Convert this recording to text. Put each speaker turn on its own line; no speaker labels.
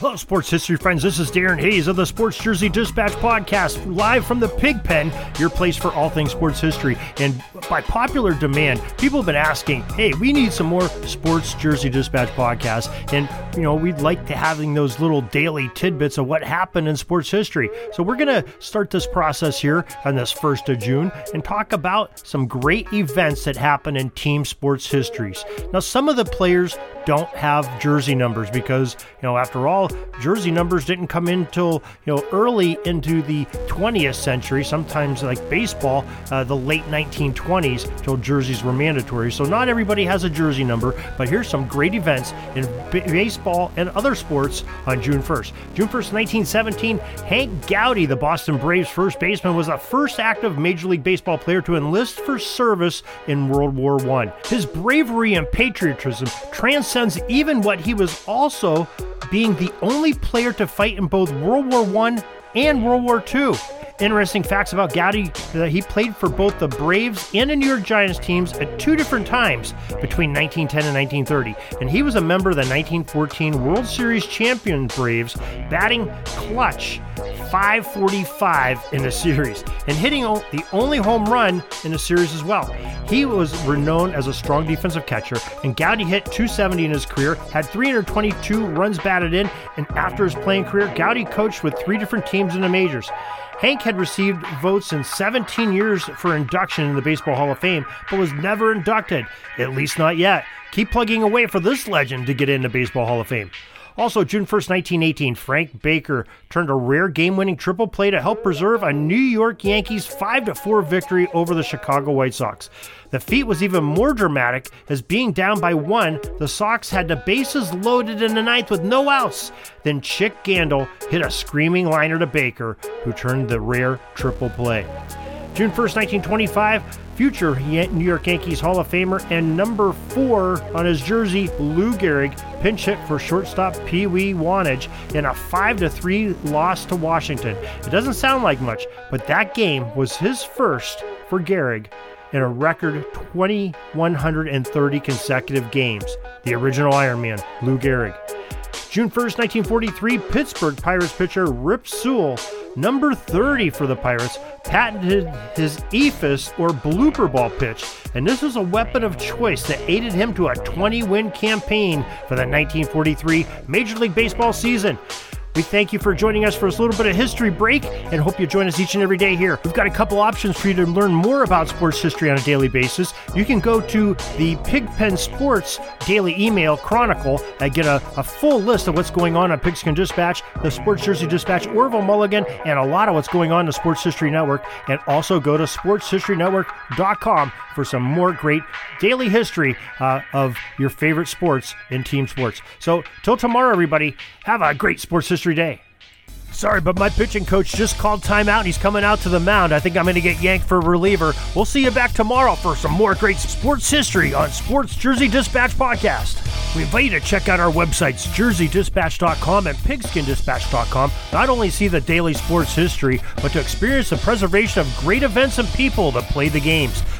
Hello, sports history friends. This is Darin Hayes of the Sports Jersey Dispatch podcast, live from the Pig Pen, your place for all things sports history. And by popular demand, people have been asking, "Hey, we need some more Sports Jersey Dispatch podcasts." And you know, we'd like to having those little daily tidbits of what happened in sports history. So we're gonna start this process here on this first of June and talk about some great events that happen in team sports histories. Now, some of the players don't have jersey numbers because you know, after all jersey numbers didn't come in until you know early into the 20th century. Sometimes like baseball, uh, the late 1920s till jerseys were mandatory. So not everybody has a jersey number. But here's some great events in b- baseball and other sports on June 1st. June 1st, 1917, Hank Gowdy, the Boston Braves first baseman, was the first active Major League Baseball player to enlist for service in World War I. His bravery and patriotism transcends even what he was also being the only player to fight in both World War I and World War II. Interesting facts about Gowdy that he played for both the Braves and the New York Giants teams at two different times between 1910 and 1930. And he was a member of the 1914 World Series champion Braves, batting clutch 545 in the series and hitting the only home run in the series as well. He was renowned as a strong defensive catcher, and Gowdy hit 270 in his career, had 322 runs batted in, and after his playing career, Gowdy coached with three different teams in the majors. Hank had received votes in 17 years for induction in the Baseball Hall of Fame, but was never inducted, at least not yet. Keep plugging away for this legend to get into Baseball Hall of Fame. Also, June 1st, 1918, Frank Baker turned a rare game winning triple play to help preserve a New York Yankees 5 4 victory over the Chicago White Sox. The feat was even more dramatic as being down by one, the Sox had the bases loaded in the ninth with no outs. Then Chick Gandil hit a screaming liner to Baker, who turned the rare triple play. June 1st, 1925, future New York Yankees Hall of Famer and number four on his jersey, Lou Gehrig, pinch hit for shortstop Pee Wee Wanninger in a 5 3 loss to Washington. It doesn't sound like much, but that game was his first for Gehrig in a record 2,130 consecutive games. The original Iron Man, Lou Gehrig. June 1st, 1943, Pittsburgh Pirates pitcher Rip Sewell, number 30 for the Pirates, patented his eephus or blooper ball pitch, and this was a weapon of choice that aided him to a 20 win campaign for the 1943 Major League Baseball season. We thank you for joining us for this little bit of history break and hope you join us each and every day here. We've got a couple options for you to learn more about sports history on a daily basis. You can go to the Pigpen Sports daily email chronicle and get a, a full list of what's going on on Pigskin Dispatch, the Sports Jersey Dispatch, Orville Mulligan, and a lot of what's going on in the Sports History Network. And also go to sportshistorynetwork.com for some more great daily history uh, of your favorite sports in team sports. So, till tomorrow, everybody, have a great sports history Day. Sorry, but my pitching coach just called timeout and he's coming out to the mound. I think I'm going to get yanked for reliever. We'll see you back tomorrow for some more great sports history on Sports Jersey Dispatch Podcast. We invite you to check out our websites, jerseydispatch.com and pigskindispatch.com, Not only see the daily sports history, but to experience the preservation of great events and people that play the games.